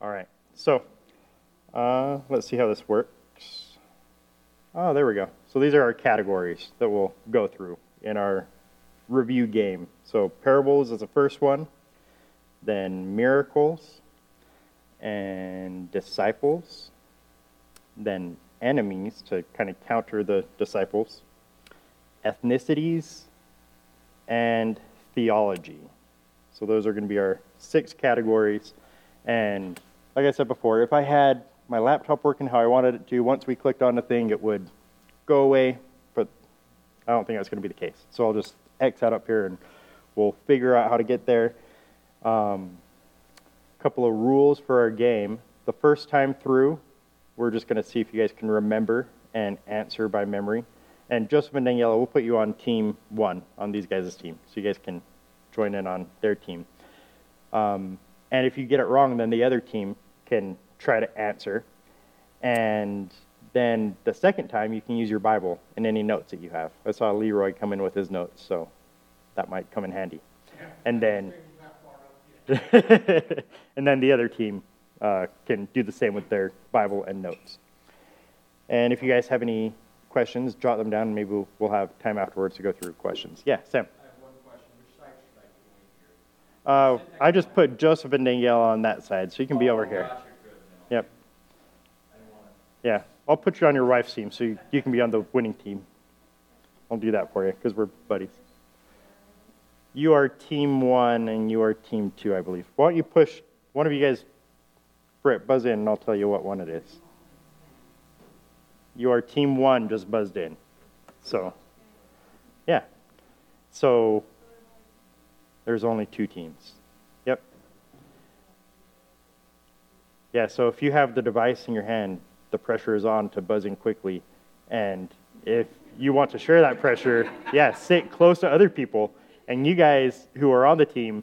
All right. So uh, let's see how this works. Oh, there we go. So these are our categories that we'll go through in our review game. So parables is the first one, then miracles, and disciples, then enemies to kind of counter the disciples, ethnicities, and theology. So those are going to be our six categories. And like I said before, if I had my laptop working how I wanted it to, once we clicked on the thing, it would go away. But I don't think that's going to be the case. So I'll just X out up here and we'll figure out how to get there. A um, couple of rules for our game. The first time through, we're just going to see if you guys can remember and answer by memory. And Joseph and Daniela, we'll put you on team one, on these guys' team, so you guys can join in on their team. Um, and if you get it wrong, then the other team can try to answer. And then the second time, you can use your Bible and any notes that you have. I saw Leroy come in with his notes, so that might come in handy. And then, and then the other team uh, can do the same with their Bible and notes. And if you guys have any questions, jot them down, and maybe we'll, we'll have time afterwards to go through questions. Yeah, Sam. Uh, I just put Joseph and Daniela on that side, so you can be over here. Yep. Yeah, I'll put you on your wife's team, so you, you can be on the winning team. I'll do that for you because we're buddies. You are team one, and you are team two, I believe. Why don't you push one of you guys, Britt, buzz in, and I'll tell you what one it is. You are team one, just buzzed in. So, yeah. So there's only two teams. Yep. Yeah, so if you have the device in your hand, the pressure is on to buzz in quickly. And if you want to share that pressure, yeah, sit close to other people. And you guys who are on the team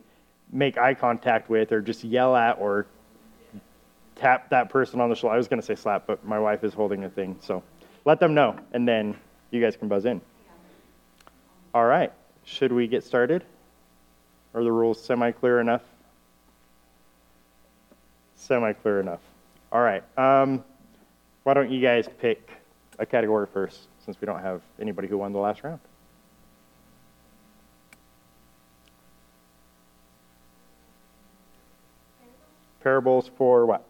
make eye contact with or just yell at or tap that person on the shoulder. I was going to say slap, but my wife is holding a thing. So let them know, and then you guys can buzz in. All right. Should we get started? Are the rules semi clear enough? Semi clear enough. All right. Um, why don't you guys pick a category first, since we don't have anybody who won the last round? Parables for what?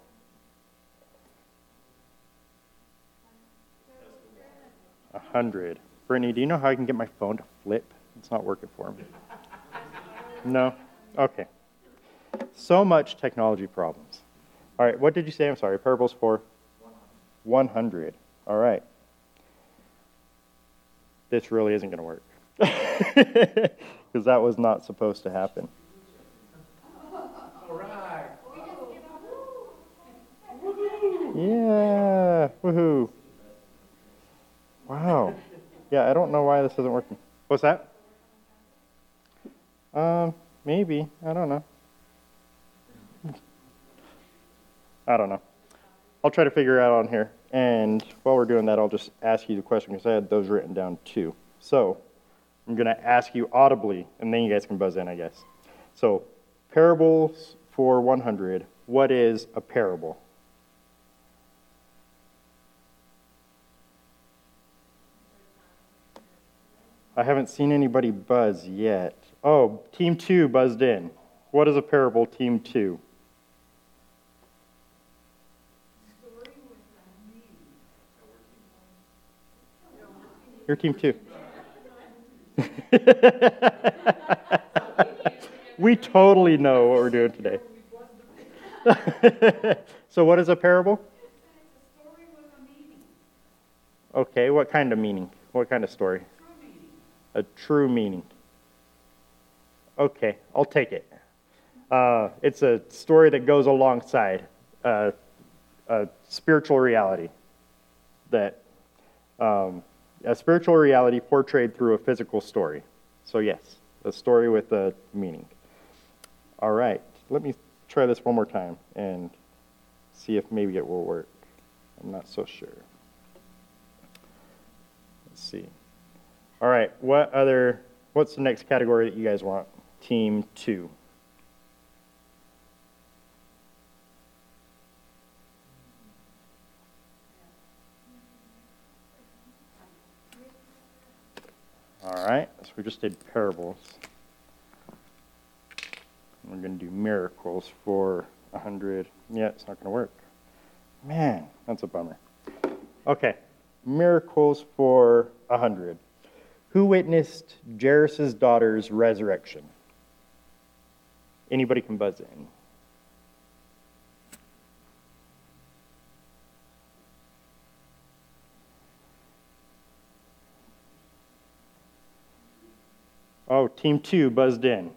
A hundred. Brittany, do you know how I can get my phone to flip? It's not working for me. No? Okay. So much technology problems. All right, what did you say? I'm sorry. Parables for 100. All right. This really isn't going to work. Because that was not supposed to happen. All right. Yeah. Woohoo. Wow. Yeah, I don't know why this isn't working. What's that? Um, maybe. I don't know. I don't know. I'll try to figure it out on here. And while we're doing that, I'll just ask you the question because I had those written down too. So I'm going to ask you audibly, and then you guys can buzz in, I guess. So, parables for 100. What is a parable? I haven't seen anybody buzz yet. Oh, team two buzzed in. What is a parable, team two? Your team two. we totally know what we're doing today. so, what is a parable? Okay, what kind of meaning? What kind of story? A true meaning. Okay, I'll take it. Uh, it's a story that goes alongside uh, a spiritual reality that um, a spiritual reality portrayed through a physical story. So yes, a story with a meaning. All right, let me try this one more time and see if maybe it will work. I'm not so sure. Let's see. All right, what other? What's the next category that you guys want? Team 2. All right, so we just did parables. We're going to do miracles for 100. Yeah, it's not going to work. Man, that's a bummer. Okay, miracles for 100. Who witnessed Jairus' daughter's resurrection? Anybody can buzz in. Oh, team two buzzed in.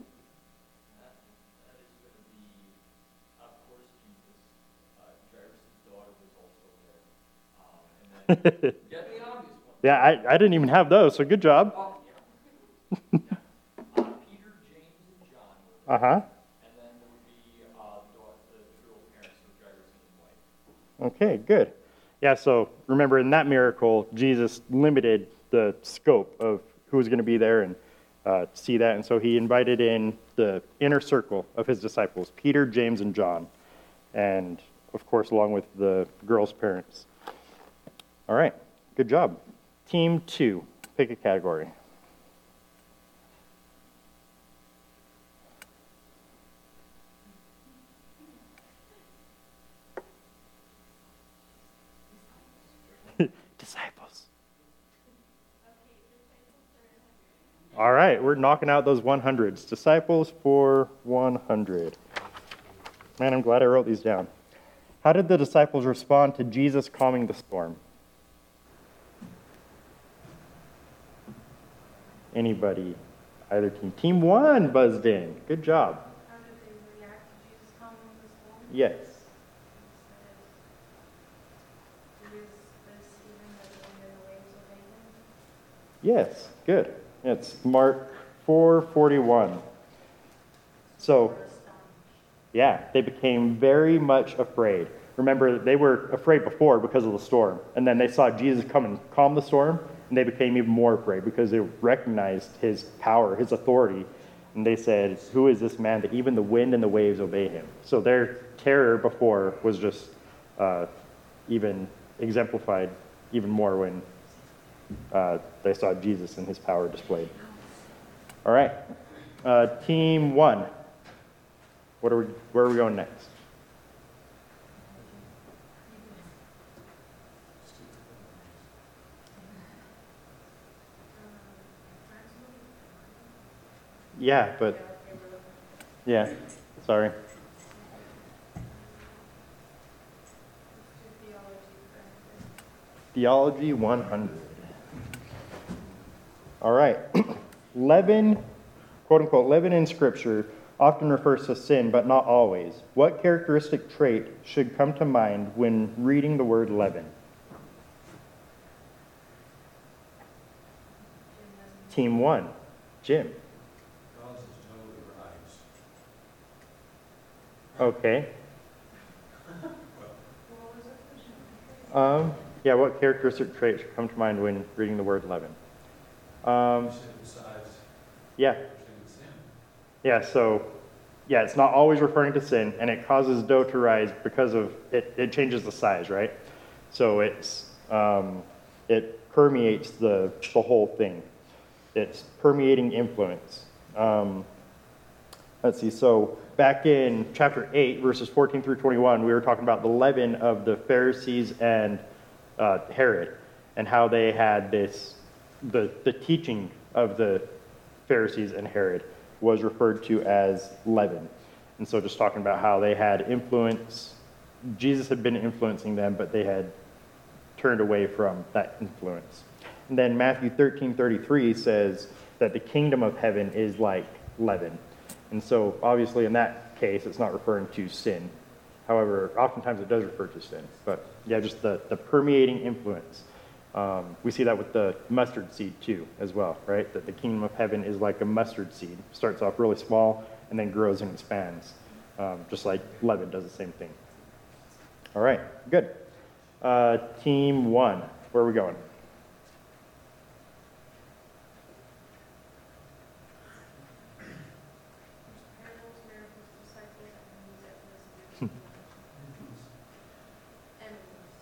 Get the obvious one. Yeah, I, I didn't even have those, so good job. Oh, yeah. Yeah. Peter, James, and John were, Uh huh. and then there would be, uh, the daughter, the real parents of Jairus and his wife. Okay, good. Yeah, so remember in that miracle, Jesus limited the scope of who was going to be there and uh, see that. And so he invited in the inner circle of his disciples Peter, James, and John. And of course, along with the girl's parents. All right, good job. Team two, pick a category. All right, we're knocking out those 100s. Disciples for 100. Man, I'm glad I wrote these down. How did the disciples respond to Jesus calming the storm? Anybody? Either team. Team one buzzed in. Good job. How did they react to Jesus calming the storm? Yes. It is this even that the wind and the waves obey him? Yes. Good. It's Mark 441. So, Yeah, they became very much afraid. Remember, they were afraid before because of the storm. And then they saw Jesus come and calm the storm, and they became even more afraid because they recognized his power, his authority. And they said, Who is this man that even the wind and the waves obey him? So their terror before was just uh, even exemplified even more when uh, they saw Jesus and his power displayed. All right, uh, team one. What are we, where are we going next? Yeah, but, yeah, sorry. Theology Theology 100. All right. leaven, quote unquote, leaven in Scripture often refers to sin, but not always. What characteristic trait should come to mind when reading the word leaven? Team one, Jim. Okay. Um, yeah, what characteristic trait should come to mind when reading the word leaven? Um, yeah. Yeah, so yeah, it's not always referring to sin, and it causes dough to rise because of it. It changes the size, right? So it's um, it permeates the the whole thing. It's permeating influence. Um, let's see. So back in chapter eight, verses fourteen through twenty-one, we were talking about the leaven of the Pharisees and uh, Herod, and how they had this the the teaching of the Pharisees and Herod was referred to as leaven. And so just talking about how they had influence, Jesus had been influencing them, but they had turned away from that influence. And then Matthew 13 33 says that the kingdom of heaven is like leaven. And so obviously in that case, it's not referring to sin. However, oftentimes it does refer to sin. But yeah, just the, the permeating influence. Um, we see that with the mustard seed too, as well, right? That the kingdom of heaven is like a mustard seed. Starts off really small and then grows and expands, um, just like leaven does the same thing. All right, good. Uh, team one, where are we going? Parables, miracles, disciples, enemies, ethnicities.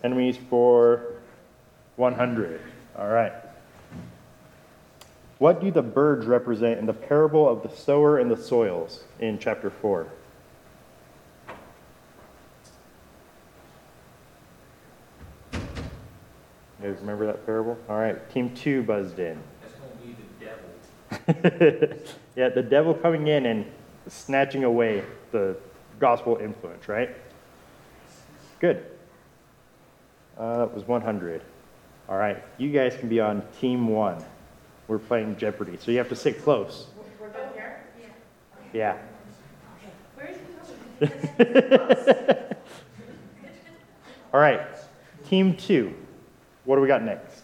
Enemies. Enemies for 100. All right. What do the birds represent in the parable of the sower and the soils in chapter 4? You guys remember that parable? All right, team two buzzed in. That's gonna be the devil. yeah, the devil coming in and snatching away the gospel influence, right? Good. Uh, that was 100. All right, you guys can be on team one. We're playing Jeopardy, so you have to sit close. We're done here? Yeah. Yeah. Where is he going? All right, team two. What do we got next?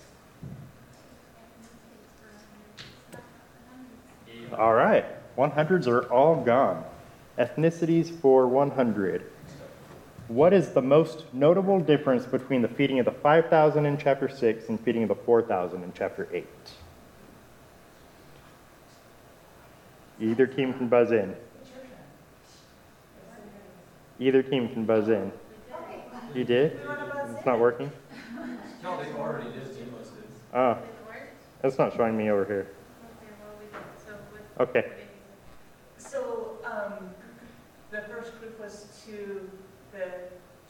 All right, 100s are all gone. Ethnicities for 100. What is the most notable difference between the feeding of the 5,000 in chapter 6 and feeding of the 4,000 in chapter 8? Either team can buzz in. Either team can buzz in. You did? It's not working? No, they've already just team listed. Oh, Did it work? it's not showing me over here. Okay, well, we did, so? Okay. So, um, the first group was to the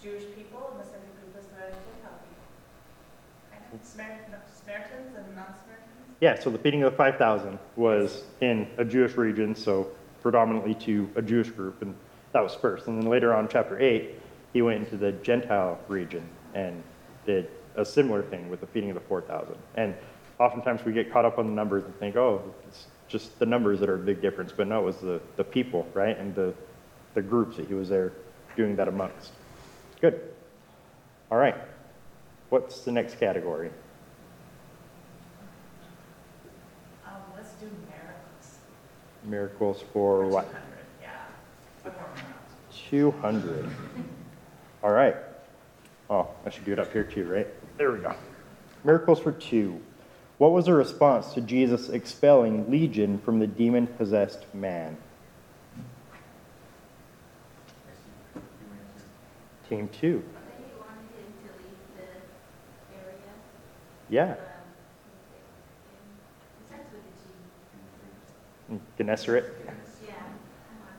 Jewish people, and the second group was the Gentile people. Samar- no, Samaritans and non-Samaritans? Yeah, so the feeding of the 5,000 was in a Jewish region, so predominantly to a Jewish group, and that was first. And then later on, chapter 8, he went into the Gentile region and did a similar thing with the feeding of the 4,000. And oftentimes we get caught up on the numbers and think, oh, it's just the numbers that are a big difference. But no, it was the, the people, right? And the, the groups that he was there doing that amongst. Good. All right. What's the next category? Um, let's do miracles. Miracles for what? 200, Yeah. One more 200. All right. Oh, I should do it up here too, right? There we go. Miracles for two. What was the response to Jesus expelling Legion from the demon possessed man? Team two. They wanted him to leave the area. Yeah. um, It starts with a G. Gennesaret. Yeah.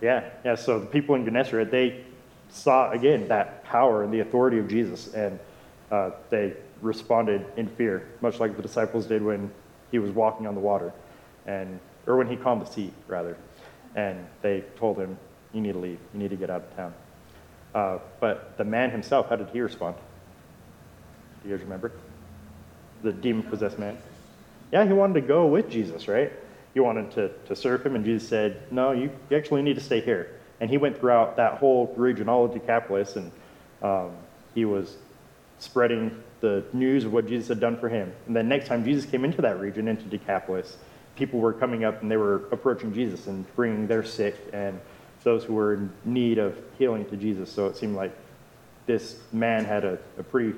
Yeah, yeah. So the people in Gennesaret, they saw again that power and the authority of Jesus, and uh, they responded in fear, much like the disciples did when he was walking on the water, and or when he calmed the sea, rather. And they told him, "You need to leave. You need to get out of town." Uh, but the man himself, how did he respond? Do you guys remember? The demon-possessed man. Yeah, he wanted to go with Jesus, right? He wanted to, to serve him, and Jesus said, No, you, you actually need to stay here. And he went throughout that whole region, all of Decapolis, and um, he was spreading the news of what Jesus had done for him. And then next time Jesus came into that region, into Decapolis, people were coming up and they were approaching Jesus and bringing their sick and those who were in need of healing to Jesus. So it seemed like this man had a, a pretty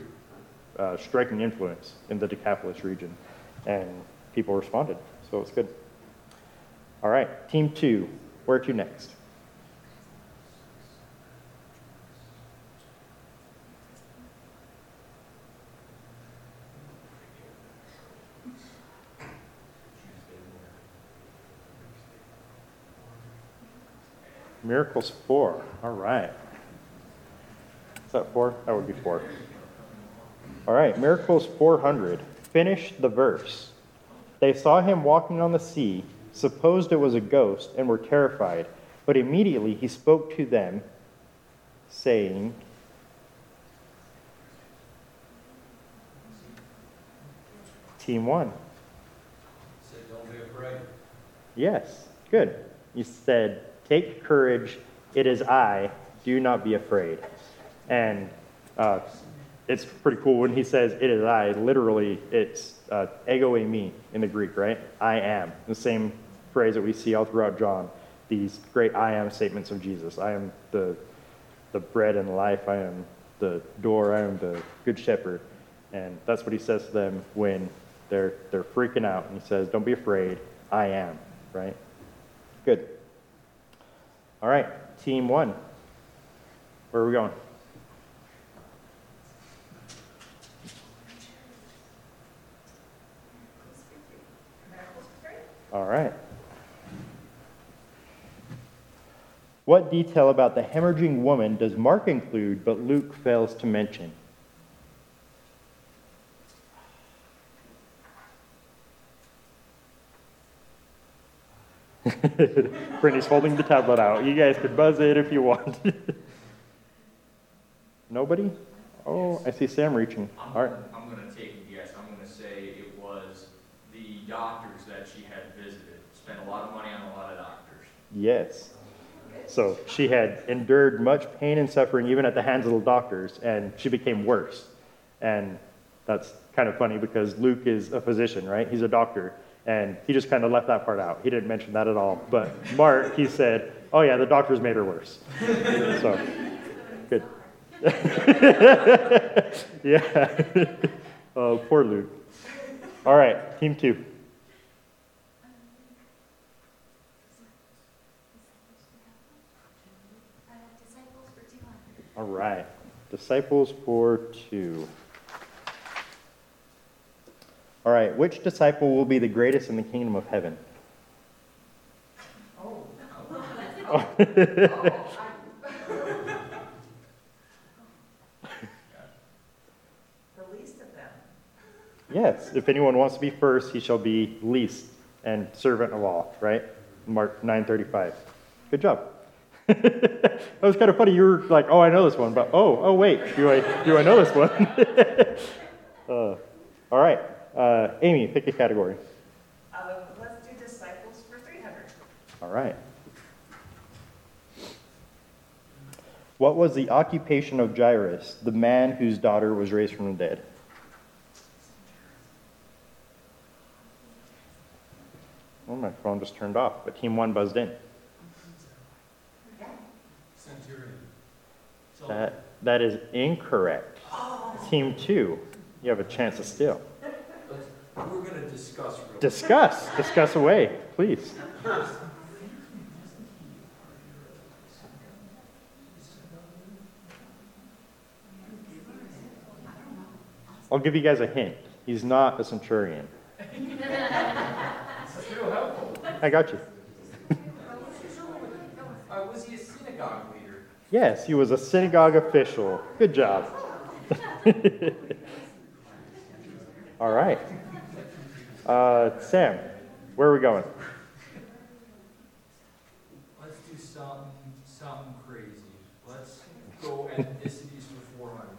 uh, striking influence in the Decapolis region, and people responded. So it's good. All right, team two, where to next? Miracles four. All right. Is that four? That would be four. All right, Miracles 400. Finish the verse. They saw him walking on the sea, supposed it was a ghost, and were terrified. But immediately he spoke to them, saying, Team one. Said, don't be afraid. Yes, good. You said, Take courage, it is I, do not be afraid. And uh, it's pretty cool when he says, It is I, literally, it's uh, ego e me in the Greek, right? I am. The same phrase that we see all throughout John, these great I am statements of Jesus. I am the, the bread and life, I am the door, I am the good shepherd. And that's what he says to them when they're, they're freaking out. And he says, Don't be afraid, I am, right? Good. All right, team one. Where are we going? All right. What detail about the hemorrhaging woman does Mark include but Luke fails to mention? Brittany's holding the tablet out. You guys could buzz it if you want. Nobody? Oh, I see Sam reaching. I'm, All right. I'm gonna take a guess, I'm gonna say it was the doctors that she had visited, spent a lot of money on a lot of doctors. Yes. So she had endured much pain and suffering even at the hands of the doctors, and she became worse. And that's kind of funny because Luke is a physician, right? He's a doctor, and he just kind of left that part out. He didn't mention that at all. But Mark, he said, "Oh yeah, the doctors made her worse." So, good. yeah. oh, poor Luke. All right, team two. Disciples for two hundred. All right, disciples for two. All right, which disciple will be the greatest in the kingdom of heaven? Oh. The least of them. Yes, if anyone wants to be first, he shall be least and servant of all, right? Mark 9:35. Good job. that was kind of funny. You were like, "Oh, I know this one," but oh, oh wait, do I do I know this one? uh, all right, uh, Amy, pick a category. Um, let's do disciples for three hundred. All right. What was the occupation of Jairus, the man whose daughter was raised from the dead? Well, my phone just turned off, but team one buzzed in. Centurion. That, that is incorrect. Team two, you have a chance to steal. We're gonna discuss real. Discuss, discuss away, please. I'll give you guys a hint. He's not a centurion. That's real helpful. I got you. Uh, was he a synagogue leader? Yes, he was a synagogue official. Good job. All right. Uh, Sam, where are we going? Let's do something, something crazy. Let's go ethnicities for four hundred.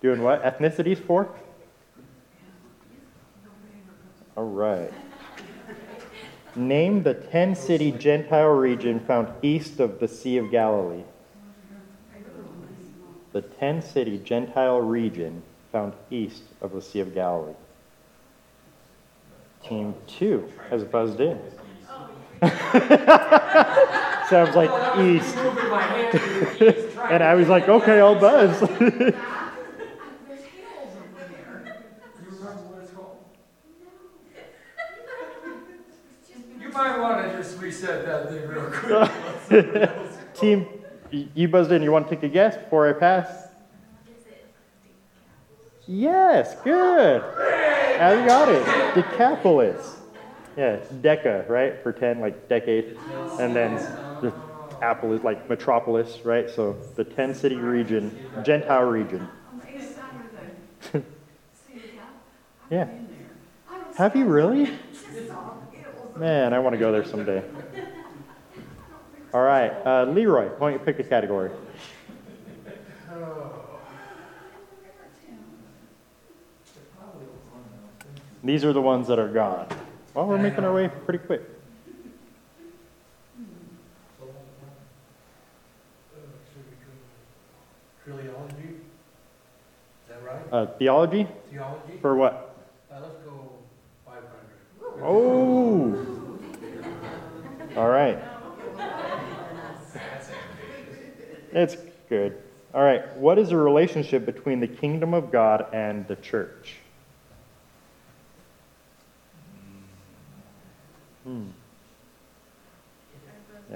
Doing what? Ethnicities for? All right. Name the 10 city Gentile region found east of the Sea of Galilee. The 10 city Gentile region found east of the Sea of Galilee. Team 2 has buzzed in. Sounds like east. Moving my hand to the east, And I was like, okay, I'll buzz. You remember what it's called? You might wanna just reset that thing real quick. Team, you buzzed in. You want to take a guess before I pass? Yes, good. You got it. Decapolis. Yeah, deca, right? For 10, like decade. And then the polis like metropolis, right? So the 10 city region, Gentile region. Yeah. Have you really? Man, I want to go there someday. All right, uh, Leroy, why don't you pick a category? These are the ones that are gone. Well, we're making our way pretty quick. Trilogy? Is that right? Uh, theology Theology? for what? Uh, let's go five hundred. Oh. All right. It's good. All right. What is the relationship between the kingdom of God and the church?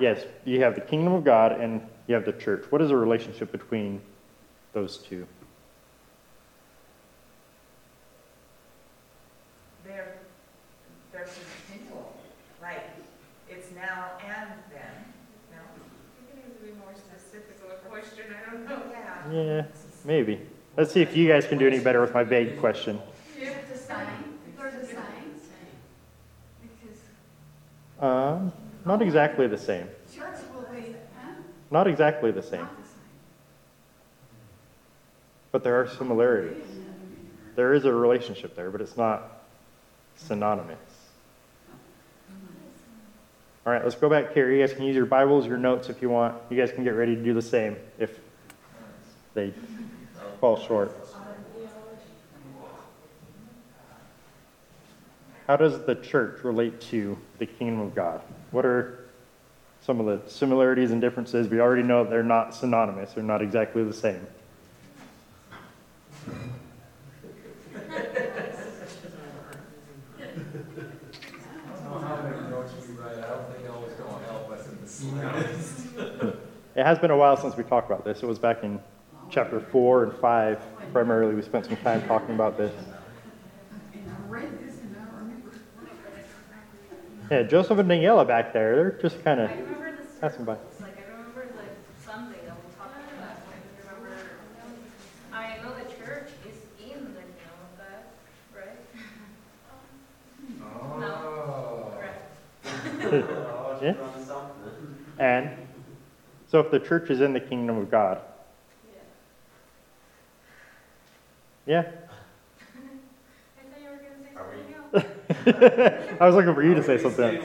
Yes, you have the kingdom of God and you have the church. What is the relationship between those two? They're, they're continual, like, it's now and then, no? You can either be more specific with a question, I don't know. Yeah. Yeah, maybe. Let's see if you guys can do any better with my vague question. Yeah, the sign, or the signs. Um, not exactly the same. church will be, huh? Not exactly the same, the same. but there are similarities. There is a relationship there, but it's not synonymous. Mm-hmm. All right, let's go back here. You guys can use your Bibles, your notes if you want. You guys can get ready to do the same if they fall short. How does the church relate to the kingdom of God? What are some of the similarities and differences? We already know they're not synonymous, they're not exactly the same. It has been a while since we talked about this. It was back in chapter four and five. Primarily, we spent some time talking about this. And I read this and I remember. Yeah, Joseph and Daniela back there, they're just kind of I remember the passing by. circles, like, I remember like something that we talked about, I remember, I know the church is in the kingdom of God, right? Oh. Correct. Yeah. And so, if the church is in the kingdom of God, Yeah. yeah, I thought you were gonna say something else. I was looking for you to say something.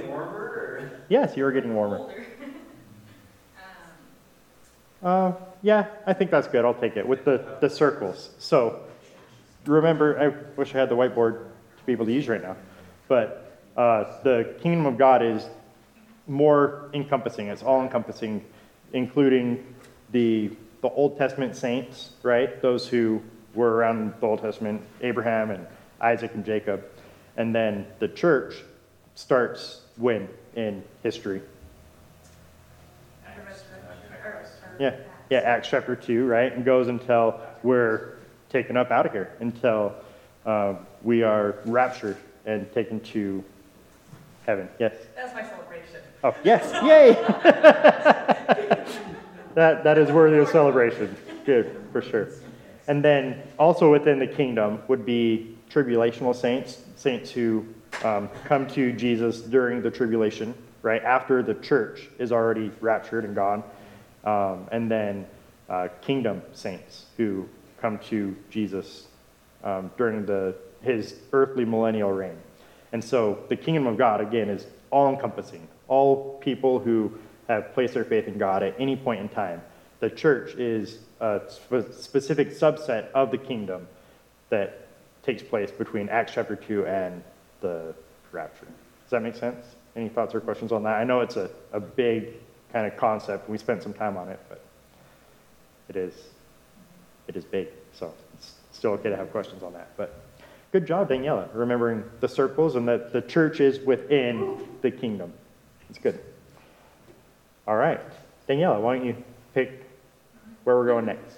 Yes, you are getting warmer. Um, Uh, yeah, I think that's good. I'll take it with the, the circles. So remember, I wish I had the whiteboard to be able to use right now, but uh, the kingdom of God is more encompassing. It's all encompassing, including the the Old Testament saints, right? Those who were around the Old Testament, Abraham and Isaac and Jacob, and then the church starts when in history. The resurrection, or- or Yeah, yeah, Acts chapter 2, right? And goes until we're taken up out of here, until uh, we are raptured and taken to heaven. Yes. That's my celebration. Oh, yes. Yay! that, that is worthy of celebration. Good, for sure. And then also within the kingdom would be tribulational saints, saints who um, come to Jesus during the tribulation, right? After the church is already raptured and gone. Um, and then uh, kingdom saints who come to Jesus um, during the, his earthly millennial reign. And so the kingdom of God, again, is all encompassing. All people who have placed their faith in God at any point in time. The church is a spe- specific subset of the kingdom that takes place between Acts chapter 2 and the rapture. Does that make sense? Any thoughts or questions on that? I know it's a, a big kind of concept. We spent some time on it, but it is it is big. So it's still okay to have questions on that. But good job, Daniela, remembering the circles and that the church is within the kingdom. It's good. All right. Daniela, why don't you pick where we're going next?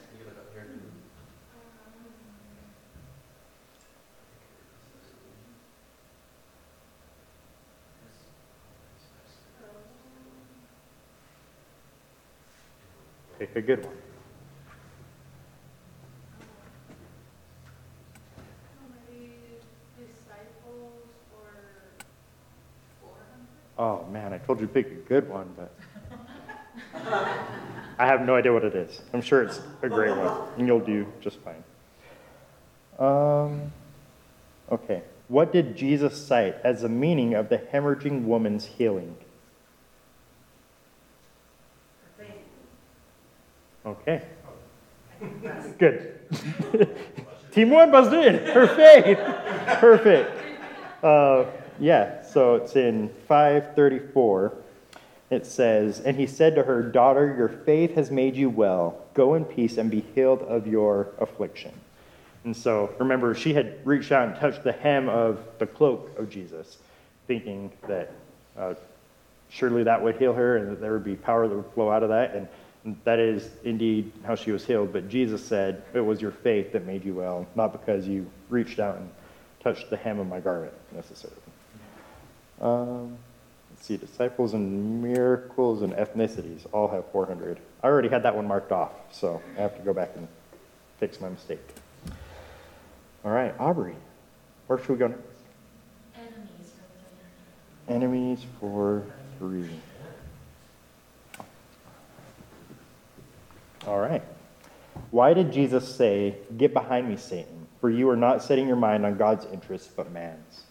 Pick a good one. Maybe disciples or four hundred? Oh man, I told you to pick a good one, but I have no idea what it is. I'm sure it's a great one, and you'll do just fine. Um, okay. What did Jesus cite as the meaning of the hemorrhaging woman's healing? Okay. Good. Team one buzzed in. Her faith. Perfect. Uh, yeah, so it's in 534. It says, And he said to her, Daughter, your faith has made you well. Go in peace and be healed of your affliction. And so remember, she had reached out and touched the hem of the cloak of Jesus, thinking that uh, surely that would heal her and that there would be power that would flow out of that. And that is indeed how she was healed. But Jesus said, It was your faith that made you well, not because you reached out and touched the hem of my garment necessarily. Um, let's see, disciples and miracles and ethnicities all have 400. I already had that one marked off, so I have to go back and fix my mistake. All right, Aubrey, where should we go next? Enemies for the Enemies for three. All right. Why did Jesus say, Get behind me, Satan, for you are not setting your mind on God's interests, but man's?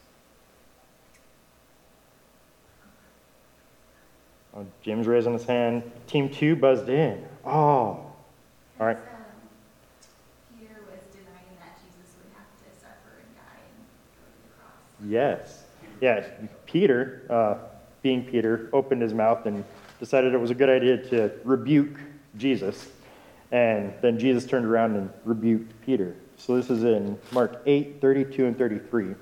Oh, Jim's raising his hand. Team two buzzed in. Oh, all right. Was denying that Jesus would have to suffer and die and the cross. Yes. Yes. Peter, uh, being Peter, opened his mouth and decided it was a good idea to rebuke Jesus. And then Jesus turned around and rebuked Peter. So this is in Mark 8, 32 and 33.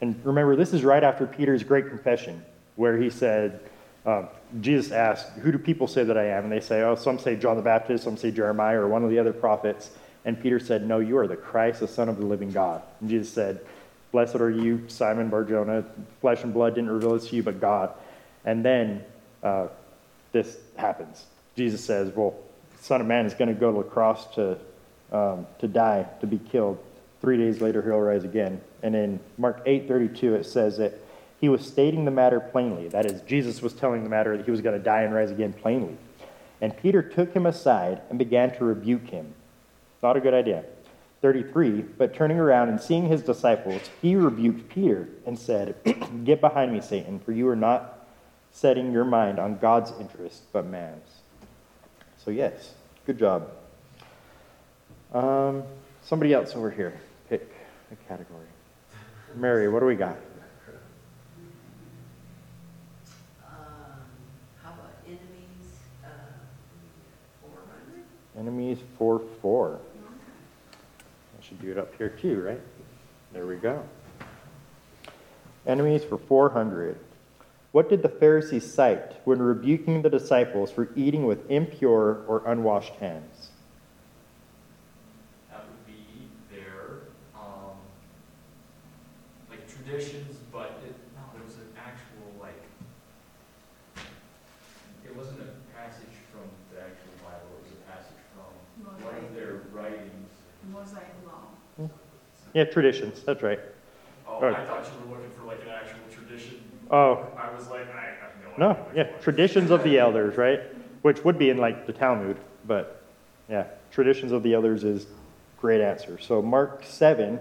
And remember, this is right after Peter's great confession, where he said, uh, Jesus asked, Who do people say that I am? And they say, Oh, some say John the Baptist, some say Jeremiah, or one of the other prophets. And Peter said, No, you are the Christ, the Son of the living God. And Jesus said, Blessed are you, Simon Barjona. Flesh and blood didn't reveal this to you, but God. And then uh, this happens. Jesus says, Well, Son of Man is going to go to the cross to, um, to die, to be killed. Three days later, he'll rise again. And in Mark 8:32, it says that he was stating the matter plainly. That is, Jesus was telling the matter that he was going to die and rise again plainly. And Peter took him aside and began to rebuke him. Not a good idea. 33, but turning around and seeing his disciples, he rebuked Peter and said, Get behind me, Satan, for you are not setting your mind on God's interest, but man's. So, yes, good job. Um, somebody else over here, pick a category. Mary, what do we got? Um, how about enemies, uh, four hundred? Enemies 4 4. I should do it up here too, right? There we go. Enemies for 400. What did the Pharisees cite when rebuking the disciples for eating with impure or unwashed hands? That would be their, um, like traditions, but it, no, there was an actual, like, it wasn't a passage from the actual Bible, it was a passage from one of their writings. Mosaic law. Yeah, traditions. That's right. Oh, Right. I thought you were looking for like an actual tradition. Oh, I was like, I have no yeah, traditions of the elders, right? Which would be in like the Talmud, but yeah, traditions of the elders is great answer. So Mark 7,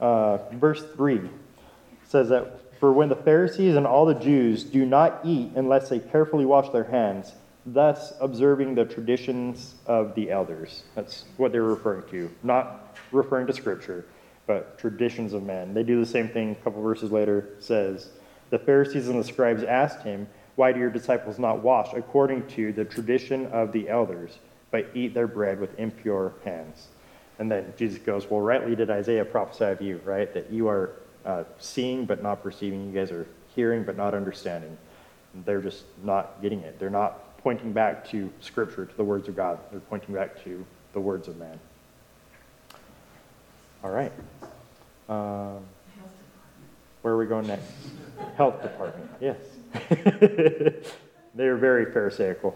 uh, verse 3 says that for when the Pharisees and all the Jews do not eat unless they carefully wash their hands, thus observing the traditions of the elders. That's what they're referring to, not referring to scripture, but traditions of men. They do the same thing a couple verses later says, the Pharisees and the scribes asked him, Why do your disciples not wash according to the tradition of the elders, but eat their bread with impure hands? And then Jesus goes, Well, rightly did Isaiah prophesy of you, right? That you are uh, seeing but not perceiving. You guys are hearing but not understanding. And they're just not getting it. They're not pointing back to Scripture, to the words of God. They're pointing back to the words of man. All right. Um. Where are we going next? Health department, yes. they are very pharisaical.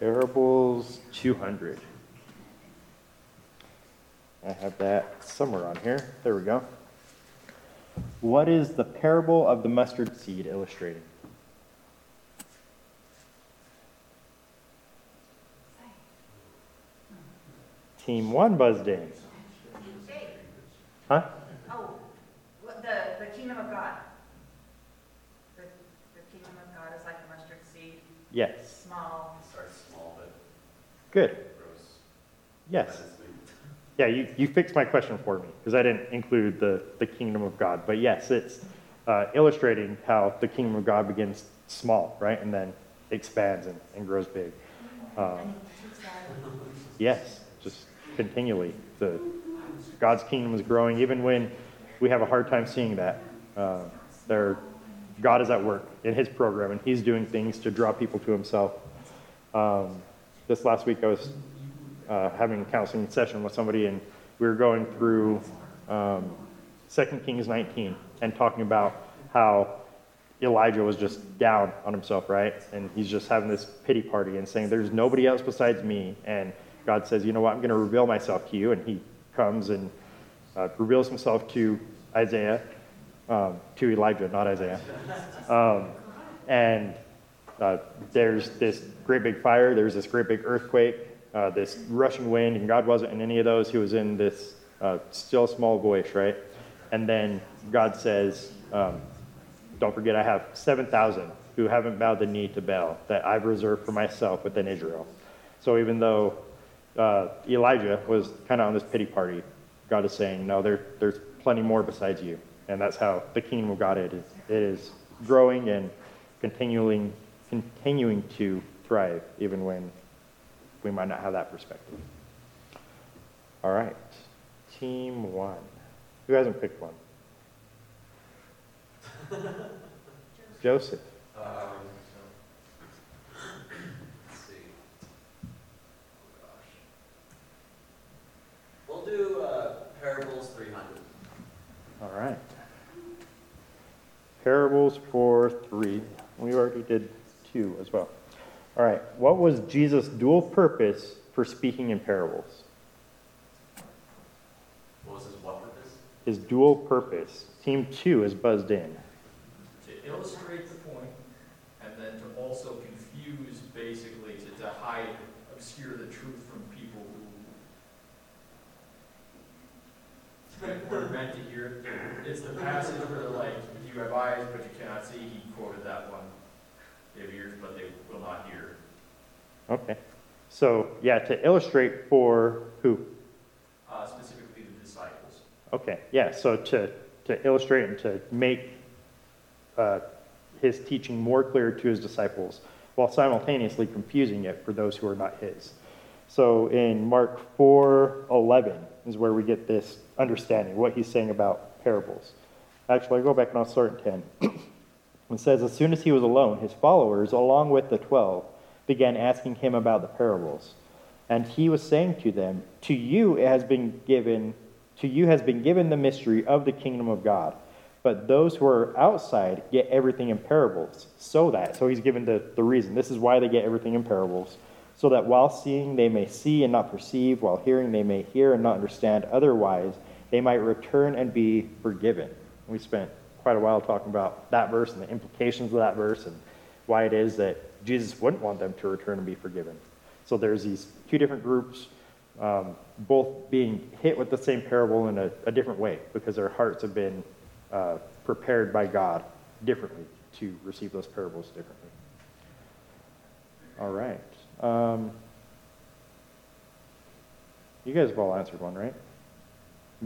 Parables 200. I have that somewhere on here. There we go. What is the parable of the mustard seed illustrating? Team one buzzed in. Huh? oh, what, the, the kingdom of God. The, the kingdom of God is like a mustard seed, Yes. small. Starts small, but Good. grows Yes. Yeah, you, you fixed my question for me because I didn't include the, the kingdom of God. But yes, it's uh, illustrating how the kingdom of God begins small, right, and then expands and, and grows big. Um, yes, just continually, the God's kingdom is growing, even when we have a hard time seeing that. Uh, God is at work in His program, and He's doing things to draw people to Himself. Um, this last week, I was uh, having a counseling session with somebody, and we were going through um, 2 Kings 19 and talking about how Elijah was just down on himself, right? And he's just having this pity party and saying, There's nobody else besides me. And God says, You know what? I'm going to reveal myself to you. And he comes and uh, reveals himself to Isaiah, um, to Elijah, not Isaiah. Um, and uh, there's this great big fire, there's this great big earthquake, uh, this rushing wind, and God wasn't in any of those. He was in this uh, still small voice, right? And then God says, um, Don't forget, I have 7,000 who haven't bowed the knee to Baal that I've reserved for myself within Israel. So even though uh, Elijah was kind of on this pity party, God is saying, No, there, there's plenty more besides you. And that's how the kingdom of God is. It is growing and continuing, continuing to thrive, even when we might not have that perspective. All right, team one. Who hasn't picked one? Joseph. Um, let's see. Oh gosh. We'll do uh, parables 300. All right. Parables for three. We already did two as well. All right. What was Jesus' dual purpose for speaking in parables? What was his what purpose? His dual purpose. Team two is buzzed in. To illustrate the point, and then to also confuse, basically, to, to hide, obscure the truth from people who were meant to hear it. It's the passage where like, you have eyes, but you cannot see, he quoted that one. They have ears, but they will not hear. Okay. So, yeah, to illustrate for who? Uh, specifically the disciples. Okay, yeah, so to, to illustrate and to make uh, his teaching more clear to his disciples while simultaneously confusing it for those who are not his. So in Mark 4:11 is where we get this understanding, what he's saying about parables. Actually, I go back and I'll start in 10. it says, As soon as he was alone, his followers, along with the twelve, began asking him about the parables. And he was saying to them, To you it has been given, to you has been given the mystery of the kingdom of God. But those who are outside get everything in parables, so that, so he's given the, the reason. This is why they get everything in parables, so that while seeing they may see and not perceive, while hearing they may hear and not understand, otherwise they might return and be forgiven. We spent quite a while talking about that verse and the implications of that verse and why it is that Jesus wouldn't want them to return and be forgiven. So there's these two different groups, um, both being hit with the same parable in a, a different way because their hearts have been uh, prepared by God differently to receive those parables differently. All right. Um, you guys have all answered one, right?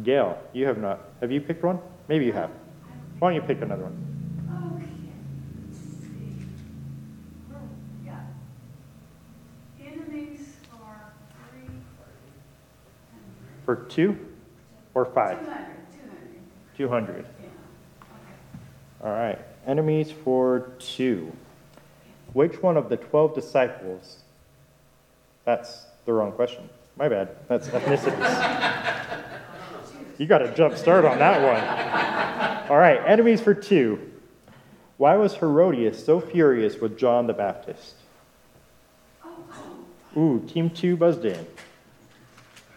Gail, you have not. Have you picked one? Maybe you have. Why don't you pick another one? For two or five? Two hundred. Two hundred. yeah, okay. All right. Enemies for two. Which one of the 12 disciples? That's the wrong question. My bad. That's ethnicities. you got a jump start on that one. All right. Enemies for two. Why was Herodias so furious with John the Baptist? Oh, oh, Ooh, team two buzzed in.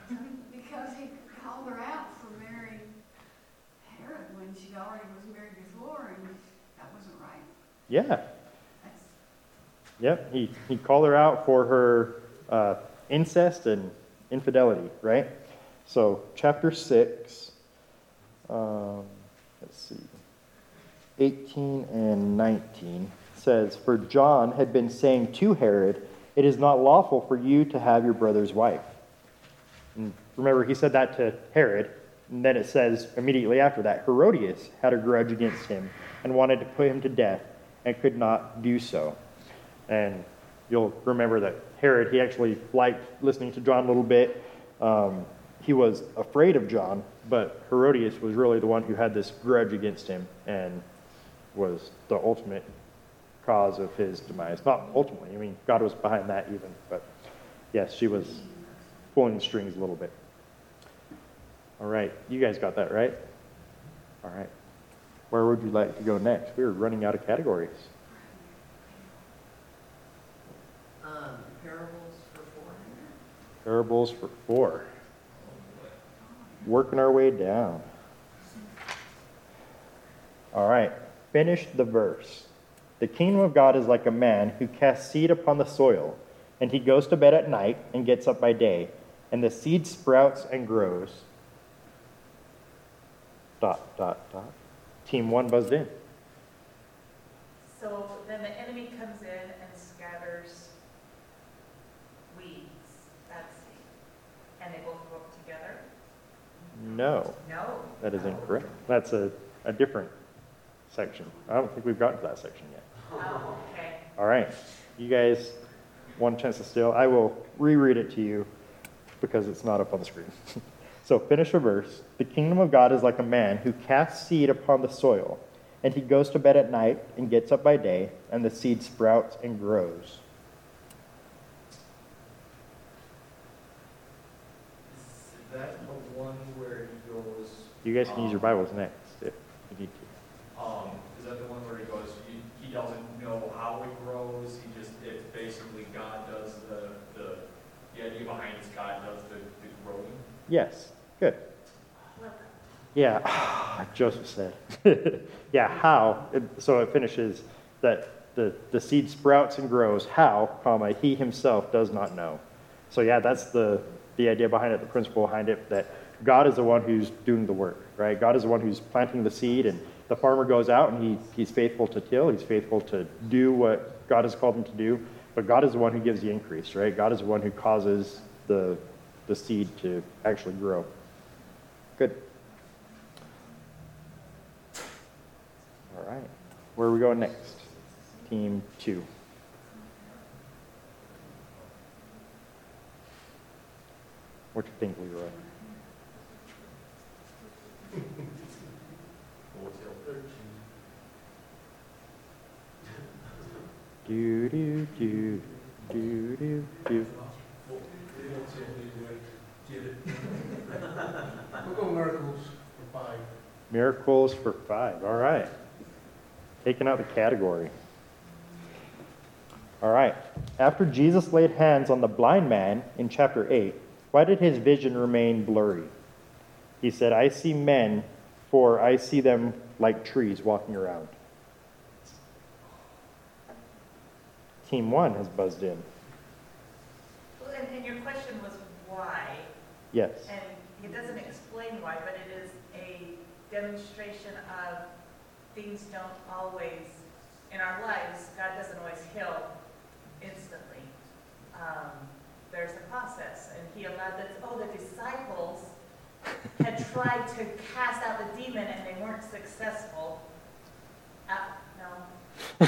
because he called her out for marrying Herod when she already was married before, and that wasn't right. Yeah. That's, Yep, he, he called her out for her uh, incest and infidelity, right? So, chapter 6, um, let's see, 18 and 19 says, For John had been saying to Herod, It is not lawful for you to have your brother's wife. And remember, he said that to Herod, And then it says immediately after that Herodias had a grudge against him and wanted to put him to death and could not do so. And you'll remember that Herod, he actually liked listening to John a little bit. Um, he was afraid of John, but Herodias was really the one who had this grudge against him and was the ultimate cause of his demise. Not ultimately, I mean, God was behind that even, but yes, she was pulling the strings a little bit. All right, you guys got that right? All right. Where would you like to go next? We're running out of categories. Um, parables for four hundred? Parables for four. Working our way down. All right, finish the verse. The kingdom of God is like a man who casts seed upon the soil, and he goes to bed at night and gets up by day, and the seed sprouts and grows. Dot, dot, dot. Team one buzzed in. So then the enemy comes in and scatters weeds, that's seed, and they both grow up together? No, No. that is incorrect. That's a, a different section. I don't think we've gotten to that section yet. Oh, okay. All right, you guys, one chance to steal. I will reread it to you because it's not up on the screen. so finish a verse. The kingdom of God is like a man who casts seed upon the soil, and he goes to bed at night and gets up by day, and the seed sprouts and grows. Is that the one where he goes, You guys can use your Bibles next if you need to. um, is that the one where he goes, he, he doesn't know how it grows, he just, it's basically God does the, the, the idea behind it is God does the, the growing? Yes, good. Yeah, Joseph said. yeah, how? It- So it finishes that the, the seed sprouts and grows. How, comma, he himself does not know. So yeah, that's the, the idea behind it, the principle behind it, that God is the one who's doing the work, right? God is the one who's planting the seed, and the farmer goes out and he, he's faithful to till, he's faithful to do what God has called him to do, but God is the one who gives the increase, right? God is the one who causes the, the seed to actually grow. Good. All right. Where are we going next? Team two. What do you think, Leroy? Do do do do do do. We'll go miracles for five. Miracles for five. All right. Taking out the category. All right. After Jesus laid hands on the blind man in chapter 8, why did his vision remain blurry? He said, I see men, for I see them like trees walking around. Team one has buzzed in. Well, and, and your question was why, Yes. and it doesn't explain why, but it is a demonstration of things don't always, in our lives, God doesn't always heal instantly. Um, there's a process, and he allowed that, oh, the disciples had tried to cast out the demon and they weren't successful. Uh, no.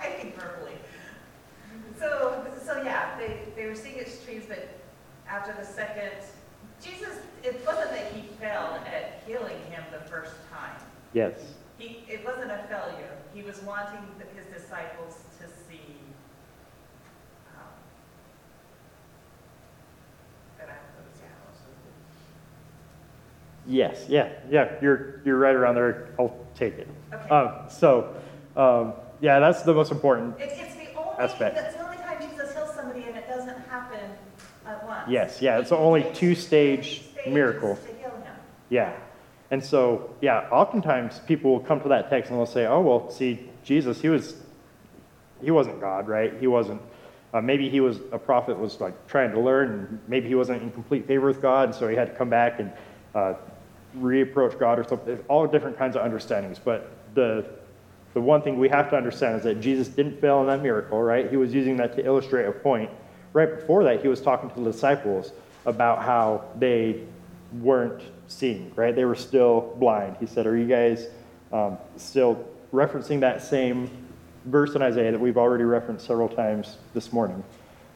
I think verbally. So, so yeah, they, they were seeing its trees, but after the second, Jesus, it wasn't that he failed at healing him the first time. Yes. He, it wasn't a failure. He was wanting the- his disciples to see um, that I was Yes. Yeah. Yeah. You're you're right around there. I'll take it. Okay. Um, so, um, yeah, that's the most important. It, it's the only, Aspect. that's the only time Jesus heals somebody and it doesn't happen at once. Yes, yeah, it's the only takes two-stage three stages miracle. To heal him. Yeah. And so, yeah, oftentimes people will come to that text and they'll say, oh, well, see, Jesus, he was, he wasn't God, right? He wasn't, uh, maybe he was a prophet, was like trying to learn, and maybe he wasn't in complete favor with God, and so he had to come back and uh, reapproach God or something. There's All different kinds of understandings. But the the one thing we have to understand is that Jesus didn't fail in that miracle, right? He was using that to illustrate a point. Right before that, he was talking to the disciples about how they weren't seeing, right? They were still blind. He said, Are you guys um, still referencing that same verse in Isaiah that we've already referenced several times this morning?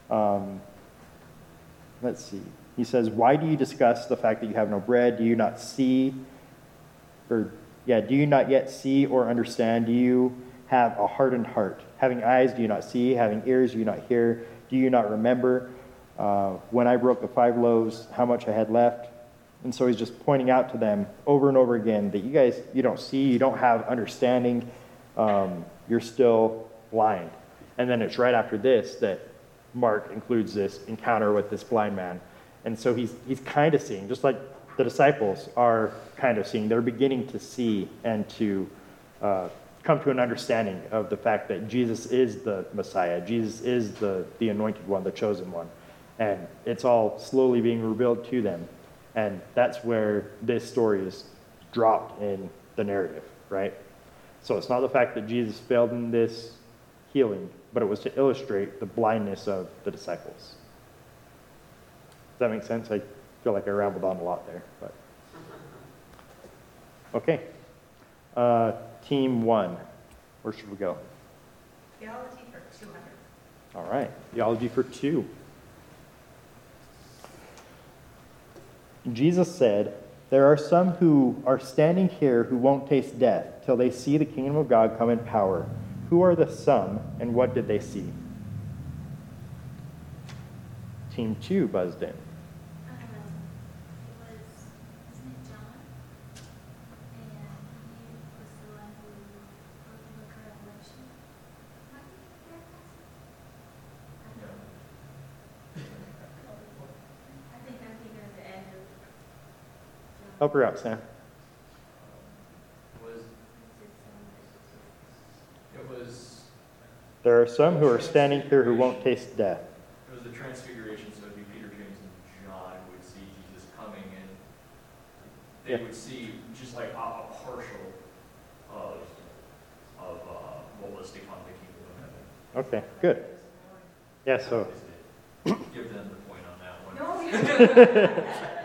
Um, let's see. He says, Why do you discuss the fact that you have no bread? Do you not see? Or, yeah, do you not yet see or understand? Do you have a hardened heart? Having eyes, do you not see? Having ears, do you not hear? Do you not remember uh, when I broke the five loaves, how much I had left? And so he's just pointing out to them over and over again that you guys, you don't see, you don't have understanding, um, you're still blind. And then it's right after this that Mark includes this encounter with this blind man. And so he's, he's kind of seeing, just like the disciples are kind of seeing. They're beginning to see and to uh, come to an understanding of the fact that Jesus is the Messiah. Jesus is the, the anointed one, the chosen one. And it's all slowly being revealed to them. And that's where this story is dropped in the narrative, right? So it's not the fact that Jesus failed in this healing, but it was to illustrate the blindness of the disciples. Does that make sense? I feel like I rambled on a lot there, but. Okay. Uh, team one. Where should we go? Theology for two hundred. All right. Theology for two. Jesus said, There are some who are standing here who won't taste death till they see the kingdom of God come in power. Who are the some, and what did they see? Team two buzzed in. Um, it was, wasn't it John? And he was the one who wrote the book of Revelation. Am I thinking of that passage? I think I'm thinking of the end of John. Help her out, Sam. It was, There are some who are standing here who won't taste death. it was the transfiguration, so it'd be Peter, James, and John who would see Jesus coming and they Yeah. would see just like a, a partial of, of, uh, what was to come, the kingdom of heaven. Okay, good. Yeah, so, Give them the point on that one.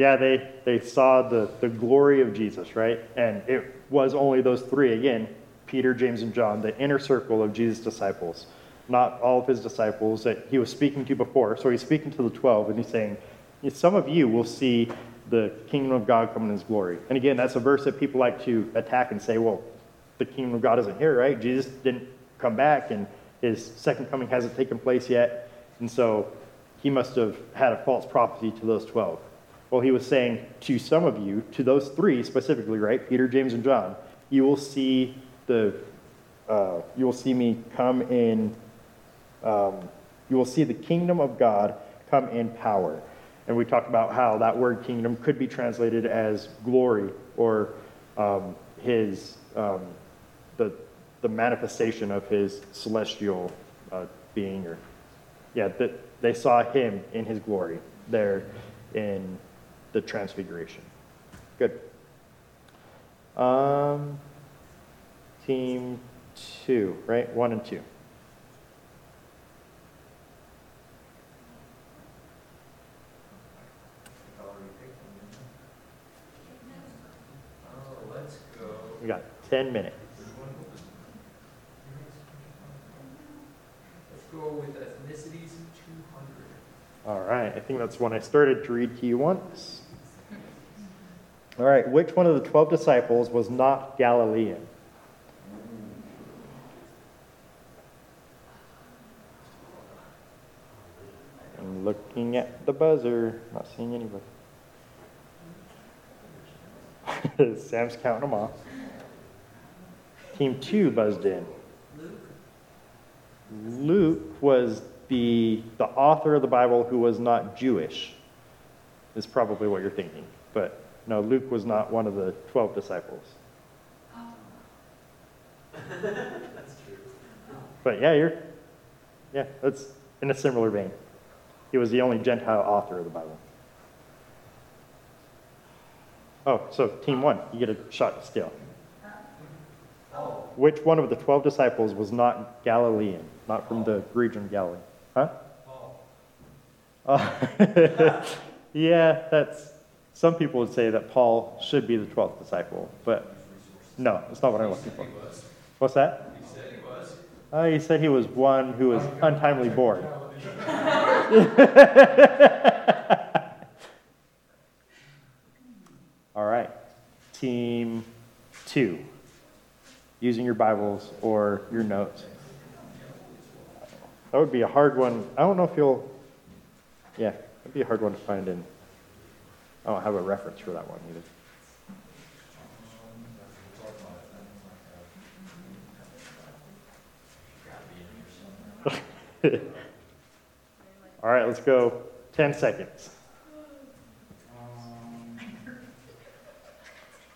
Yeah, they, they saw the, the glory of Jesus, right? And it was only those three, again, Peter, James, and John, the inner circle of Jesus' disciples, not all of his disciples that he was speaking to before. So he's speaking to the 12, and he's saying, Some of you will see the kingdom of God come in his glory. And again, that's a verse that people like to attack and say, Well, the kingdom of God isn't here, right? Jesus didn't come back, and his second coming hasn't taken place yet. And so he must have had a false prophecy to those 12. Well, he was saying to some of you, to those three specifically, right? Peter, James, and John, you will see the, uh, you will see me come in, um, you will see the kingdom of God come in power. And we talked about how that word kingdom could be translated as glory or um, his, um, the, the manifestation of his celestial uh, being or yeah, that they saw him in his glory there in the transfiguration. Good. Um, team two, right? One and two. We got 10 minutes. Let's go with ethnicities two hundred. All right, I think that's when I started to read to you once. All right, which one of the 12 disciples was not Galilean? I'm looking at the buzzer, not seeing anybody. Sam's counting them off. Team two buzzed in. Luke was the, the author of the Bible who was not Jewish, is probably what you're thinking. But no, Luke was not one of the 12 disciples. That's true. But yeah, you're, yeah, that's in a similar vein. He was the only Gentile author of the Bible. Oh, so team one, you get a shot to steal. Oh. which one of the 12 disciples was not Galilean, not from the region of Galilee? Huh? Uh, yeah, that's, some people would say that Paul should be the 12th disciple, but no, that's not what I'm looking for. What's that? He said he was. Uh, he said he was one who was untimely born. All right, team two, using your Bibles or your notes. That would be a hard one. I don't know if you'll, yeah, it'd be a hard one to find in. Oh, I don't have a reference for that one either. All right, let's go 10 seconds.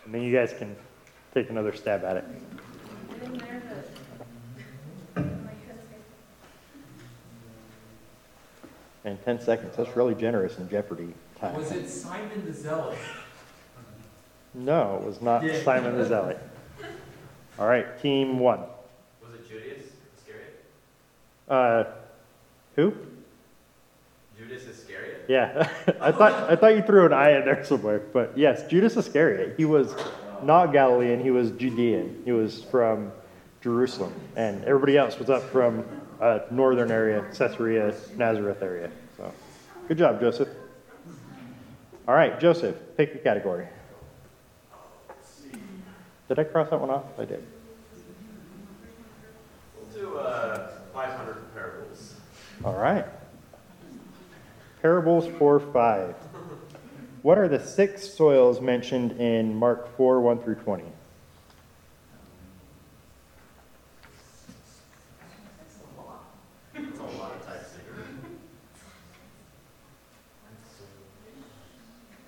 And then you guys can take another stab at it. And 10 seconds, that's really generous in Jeopardy. Was it Simon the Zealot? No, it was not Yeah. Simon the Zealot. All right, team one. Was it Judas Iscariot? Uh, who? Judas Iscariot? Yeah, I thought I thought you threw an I in there somewhere, but yes, Judas Iscariot. He was not Galilean. He was Judean. He was from Jerusalem, and everybody else was up from uh, northern area, Caesarea, Nazareth area. So, good job, Joseph. All right, Joseph, pick a category. Did I cross that one off? I did. We'll do uh, 500 parables. All right. Parables 4 5. What are the six soils mentioned in Mark 4 1 through 20? That's a lot of types.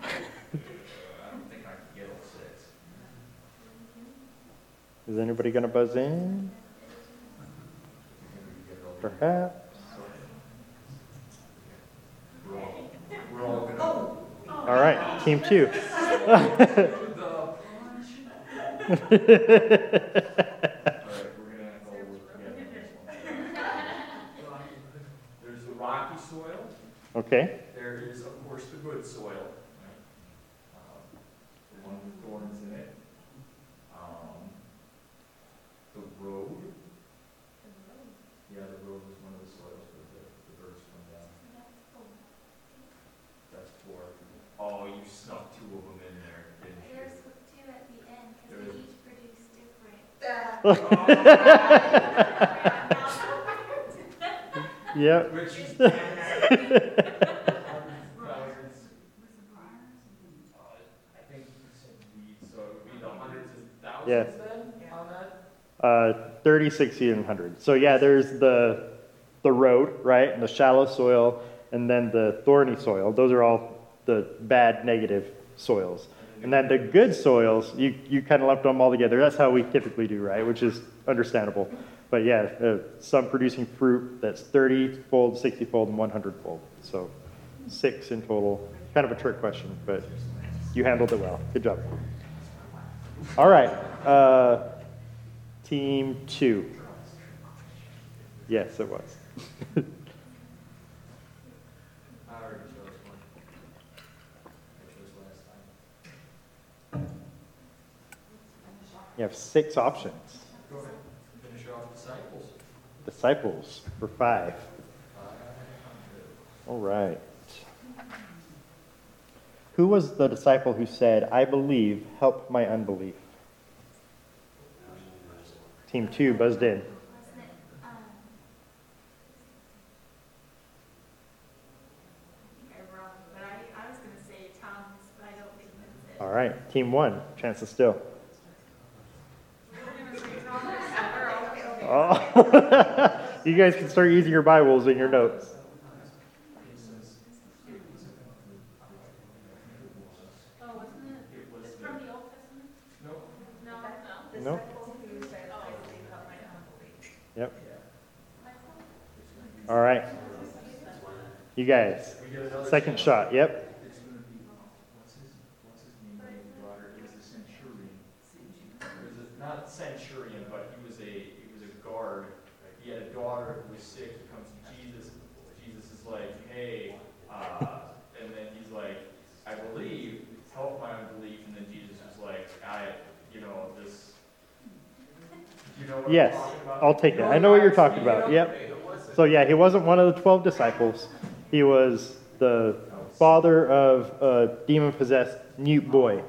I don't think I can get all six. Is anybody going to buzz in? Perhaps. All right, team two. Alright, we're gonna have to all work together on this one. There's the rocky soil, Okay, there is, of course, the good soil. right? Um, The one with thorns in it. Um, The road, yeah, the road was one of the soils where the, the birds come down. That's four. Oh, you snuck two of them in there, didn't you? There's two at the end, There because is. they each produce different. yep. Which is. Mr. I think you said weeds, so it would be the hundreds of Yeah. Uh, 30, 60, and 100. So, yeah, there's the, the road, right? And the shallow soil, and then the thorny soil. Those are all the bad, negative soils. And then the good soils, you, you kind of lump them all together. That's how we typically do, right? Which is understandable. But yeah, uh, some producing fruit that's 30 fold, 60 fold, and 100 fold. So six in total. Kind of a trick question, but you handled it well. Good job. All right. Uh, team two. Yes, it was. I already chose one. I chose last time. You have six options. Go ahead, finish off disciples. Disciples for five. Five hundred. All right. Who was the disciple who said, I believe, help my unbelief? Team two buzzed in. Wasn't it, um, I think I'm wrong, but I, I was gonna say Thomas, but I don't think that's it. All right. Team one, chances still. Oh. you guys can start using your Bibles in your notes. No. Yep. All right. You guys, second shot. Yep. It's gonna be, what's his, what's his name, when he brought her, he was a centurion. He was a- not centurion, but he was who was sick, he comes to Jesus. Jesus is like, hey, uh, and then he's like, I believe, help my unbelief. And then Jesus is like, I, you know, this. Do you know what Yes, I'm talking about? I'll take know I know what you're talking about. Yep. Hey, who was it? So yeah, he wasn't one of the 12 disciples. He was the father of a demon possessed mute boy.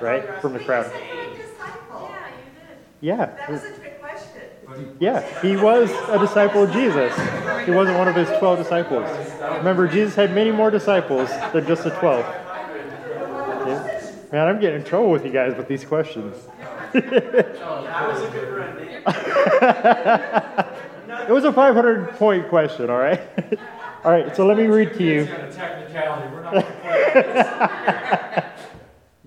Right, from the crowd. me. Second disciple. Yeah, you did. Yeah. That was a trick question. Yeah, he was a disciple of Jesus. He wasn't one of his 12 disciples. Remember, Jesus had many more disciples than just the 12. Yeah. Man, I'm getting in trouble with you guys with these questions. It was a 500 point question, all right? All right, so let me read to you.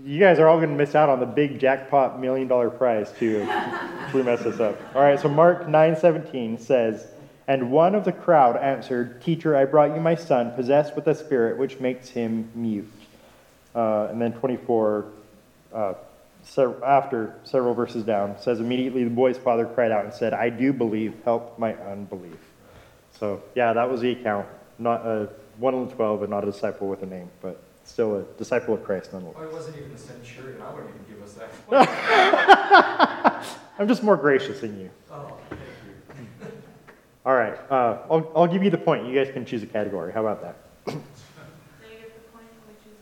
You guys are all going to miss out on the big jackpot million dollar prize too if we mess this up. All right, so Mark 9:17 says, "And one of the crowd answered, Teacher, I brought you my son, possessed with a spirit which makes him mute." Uh, and then 24, uh, after several verses down, says, "Immediately the boy's father cried out and said, I do believe. Help my unbelief." So yeah, that was the account. Not a one of the twelve, but not a disciple with a name, but still a disciple of Christ nonetheless. Oh, it wasn't even a centurion, I wouldn't even give us that. I'm just more gracious than you. Oh, thank you. All right, uh, I'll, I'll give you the point. You guys can choose a category. How about that? They get the point, which is.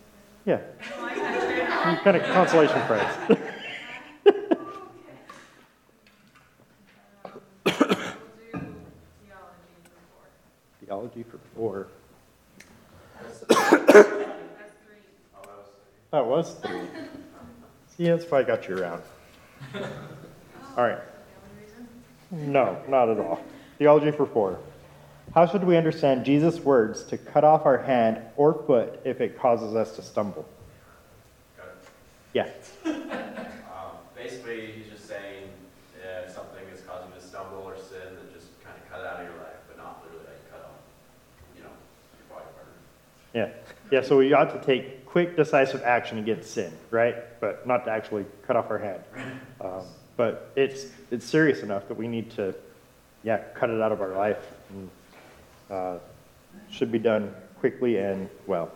Yeah, I got you. kind of consolation prize. Theology for four. That's three. Oh, that was. Three. See, that's why I got you around. All right. The only reason? No, not at all. Theology for four. How should we understand Jesus' words to cut off our hand or foot if it causes us to stumble? Yeah. Um, basically, he's just saying uh, if something is causing you to stumble or sin, then just kind of cut it out of your life, but not literally like cut off, you know, your body part. Yeah. Yeah, so we ought to take quick, decisive action against sin, right? But not to actually cut off our hand. Um, but it's, it's serious enough that we need to, yeah, cut it out of our life. And, uh, should be done quickly and well.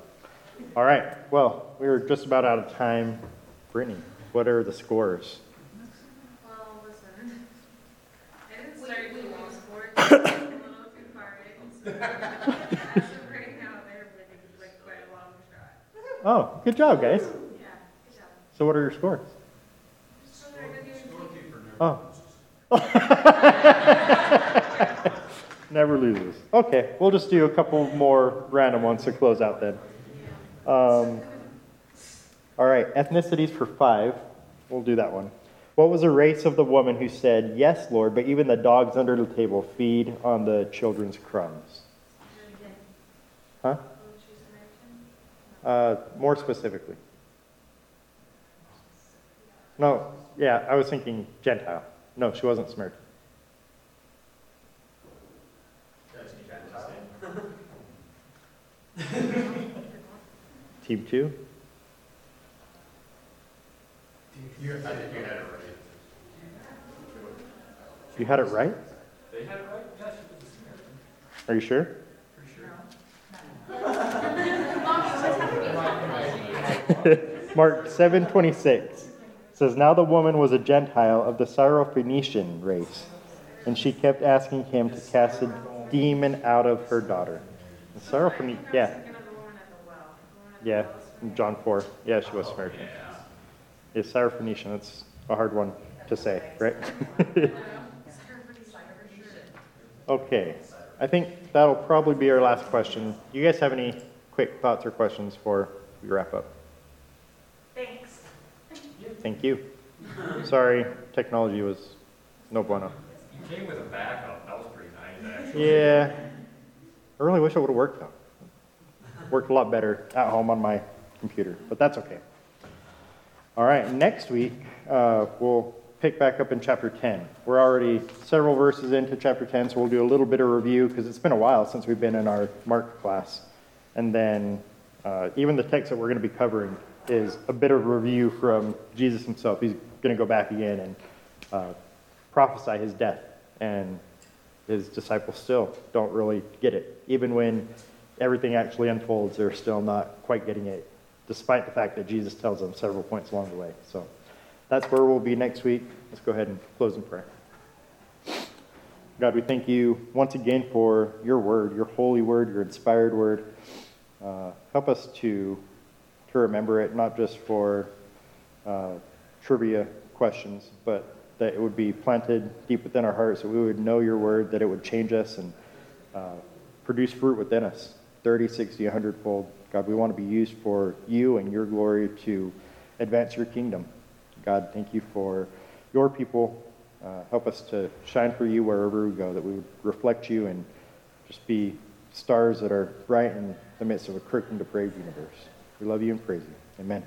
All right. Well, we're just about out of time. Brittany, what are the scores? Well, listen. I didn't start keeping sports. It's a little too far in. So right now, they're winning like quite a long shot. Oh, good job, guys. Yeah, good job. So, what are your scores? So they're gonna give Oh. Never loses. Okay, we'll just do a couple more random ones to close out then. Um, all right, ethnicities for five. We'll do that one. What was the race of the woman who said, Yes, Lord, but even the dogs under the table feed on the children's crumbs? Huh? Uh, more specifically. No, yeah, I was thinking Gentile. No, she wasn't Samaritan. Team two? You're, I think you had it right. You had it right? They had it right? Yeah, she was a Samaritan, Are you sure? sure. Mark 7:26 says, "Now the woman was a Gentile of the Syrophoenician race, and she kept asking him to cast a demon out of her daughter." The Syrophoenician, yeah, Thinking of the woman at the well. The woman at the yeah, well is in John 4. Yeah, she was Samaritan. Yeah, Syrophoenician. That's a hard one to say, right? okay, I think that'll probably be our last question. You guys have any quick thoughts or questions before we wrap up? Thanks. Thank you. Sorry, technology was no bueno. You came with a backup, that was pretty nice, actually. Yeah, I really wish it would have worked though. Worked a lot better at home on my computer, but that's okay. All right, next week uh, we'll pick back up in chapter 10. We're already several verses into chapter 10, so we'll do a little bit of review because it's been a while since we've been in our Mark class. And then uh, even the text that we're going to be covering is a bit of review from Jesus himself. He's going to go back again and uh, prophesy his death and his disciples still don't really get it. Even when everything actually unfolds, they're still not quite getting it, despite the fact that Jesus tells them several points along the way. So that's where we'll be next week. Let's go ahead and close in prayer. God, we thank you once again for your word, your holy word, your inspired word. Uh, help us to, to remember it, not just for uh, trivia questions, but that it would be planted deep within our hearts, that we would know your word, that it would change us and uh, produce fruit within us 30, 60, 100 fold. God, we want to be used for you and your glory to advance your kingdom. God, thank you for your people. Uh, help us to shine for you wherever we go, that we would reflect you and just be stars that are bright in the midst of a crooked and depraved universe. We love you and praise you. Amen.